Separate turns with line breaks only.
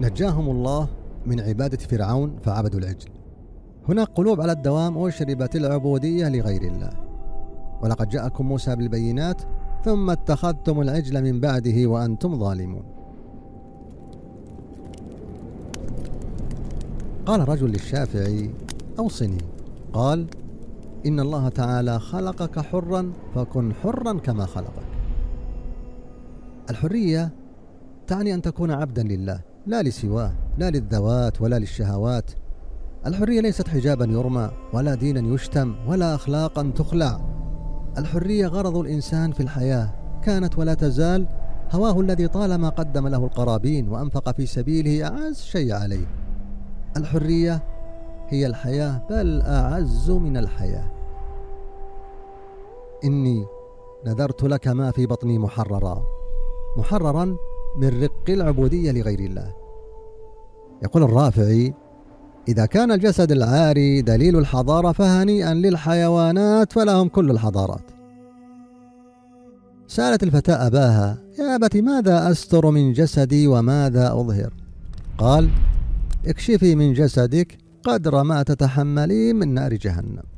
نجاهم الله من عبادة فرعون فعبدوا العجل. هناك قلوب على الدوام أشربت العبودية لغير الله. ولقد جاءكم موسى بالبينات ثم اتخذتم العجل من بعده وأنتم ظالمون. قال رجل للشافعي أوصني. قال إن الله تعالى خلقك حرا فكن حرا كما خلقك. الحرية تعني أن تكون عبدا لله. لا لسواه لا للذوات ولا للشهوات. الحرية ليست حجابا يرمى ولا دينا يشتم ولا أخلاقا تخلع. الحرية غرض الإنسان في الحياة كانت ولا تزال هواه الذي طالما قدم له القرابين وأنفق في سبيله أعز شيء عليه. الحرية هي الحياة بل أعز من الحياة. إني نذرت لك ما في بطني محررا. محررا من رق العبودية لغير الله. يقول الرافعي إذا كان الجسد العاري دليل الحضارة فهنيئا للحيوانات فلهم كل الحضارات. سألت الفتاة أباها يا أبت ماذا أستر من جسدي وماذا أظهر؟ قال اكشفي من جسدك قدر ما تتحملين من نار جهنم.